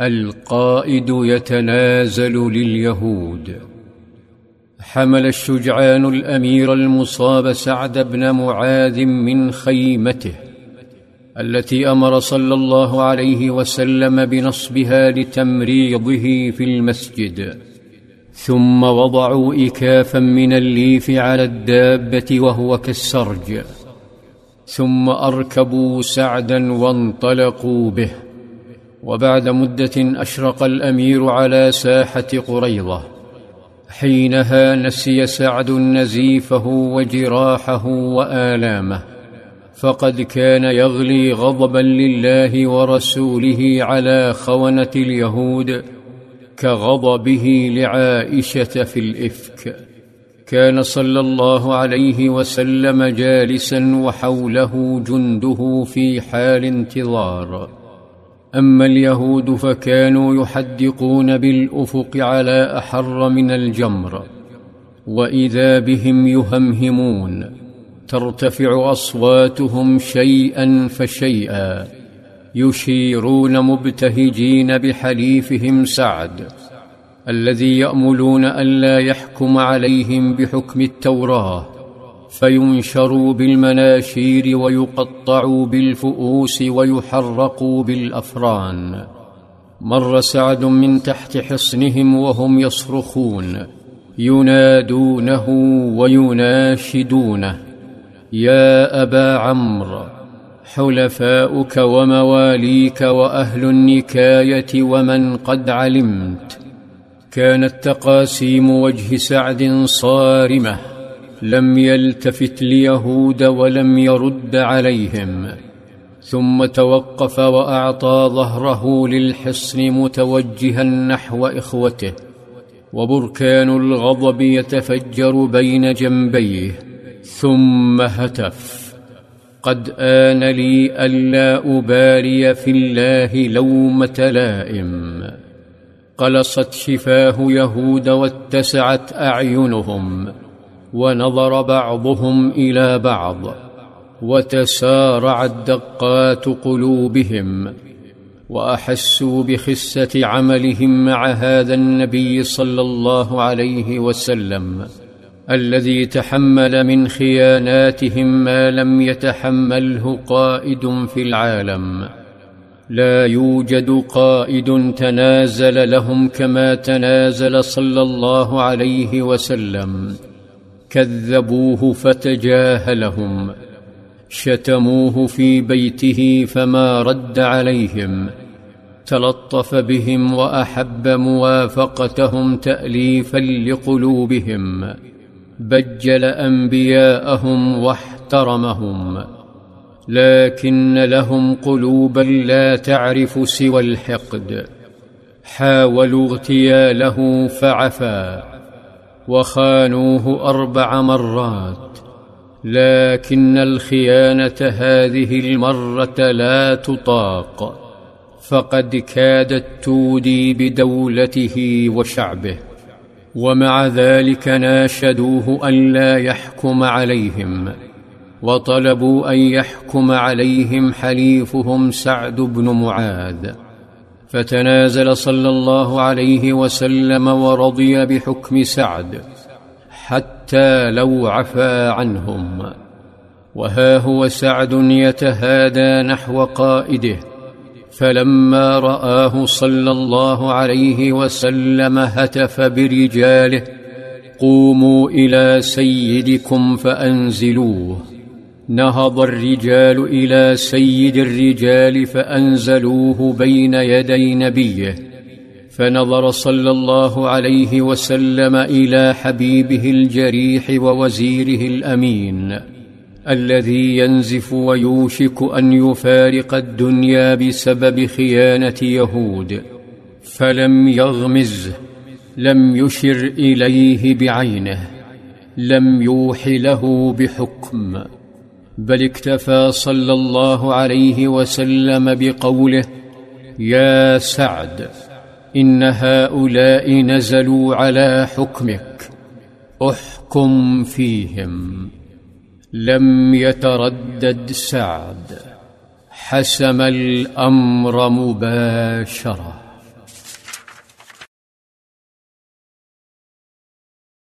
القائد يتنازل لليهود. حمل الشجعان الأمير المصاب سعد بن معاذ من خيمته التي أمر صلى الله عليه وسلم بنصبها لتمريضه في المسجد. ثم وضعوا إكافا من الليف على الدابة وهو كالسرج. ثم أركبوا سعدا وانطلقوا به. وبعد مدة أشرق الأمير على ساحة قريضه حينها نسي سعد نزيفه وجراحه وآلامه. فقد كان يغلي غضبا لله ورسوله على خونة اليهود كغضبه لعائشة في الإفك. كان صلى الله عليه وسلم جالسا وحوله جنده في حال انتظار. أما اليهود فكانوا يحدقون بالأفق على أحر من الجمر وإذا بهم يهمهمون ترتفع أصواتهم شيئا فشيئا يشيرون مبتهجين بحليفهم سعد الذي يأملون الا يحكم عليهم بحكم التوراة فينشروا بالمناشير ويقطعوا بالفؤوس ويحرقوا بالأفران. مر سعد من تحت حصنهم وهم يصرخون ينادونه ويناشدونه. يا أبا عمرو حلفاؤك ومواليك وأهل النكاية ومن قد علمت. كانت تقاسيم وجه سعد صارمة. لم يلتفت ليهود ولم يرد عليهم ثم توقف وأعطى ظهره للحصن متوجها نحو إخوته وبركان الغضب يتفجر بين جنبيه ثم هتف. قد آن لي ألا اباري في الله لومة لائم. قلصت شفاه يهود واتسعت أعينهم. ونظر بعضهم إلى بعض وتسارعت دقات قلوبهم وأحسوا بخسة عملهم مع هذا النبي صلى الله عليه وسلم الذي تحمل من خياناتهم ما لم يتحمله قائد في العالم. لا يوجد قائد تنازل لهم كما تنازل صلى الله عليه وسلم. كذبوه فتجاهلهم شتموه في بيته فما رد عليهم تلطف بهم وأحب موافقتهم تأليفا لقلوبهم بجل أنبياءهم واحترمهم لكن لهم قلوبا لا تعرف سوى الحقد حاولوا اغتياله فعفا. وخانوه أربع مرات لكن الخيانة هذه المرة لا تطاق فقد كادت تودي بدولته وشعبه ومع ذلك ناشدوه الا يحكم عليهم وطلبوا أن يحكم عليهم حليفهم سعد بن معاذ. فتنازل صلى الله عليه وسلم ورضي بحكم سعد حتى لو عفا عنهم. وها هو سعد يتهادى نحو قائده فلما رآه صلى الله عليه وسلم هتف برجاله قوموا إلى سيدكم فأنزلوه. نهض الرجال إلى سيد الرجال فأنزلوه بين يدي نبيه فنظر صلى الله عليه وسلم إلى حبيبه الجريح ووزيره الأمين الذي ينزف ويوشك أن يفارق الدنيا بسبب خيانة يهود فلم يغمزه لم يشر إليه بعينه لم يوح له بحكم. بل اكتفى صلى الله عليه وسلم بقوله يا سعد إن هؤلاء نزلوا على حكمك احكم فيهم. لم يتردد سعد حسم الأمر مباشرة.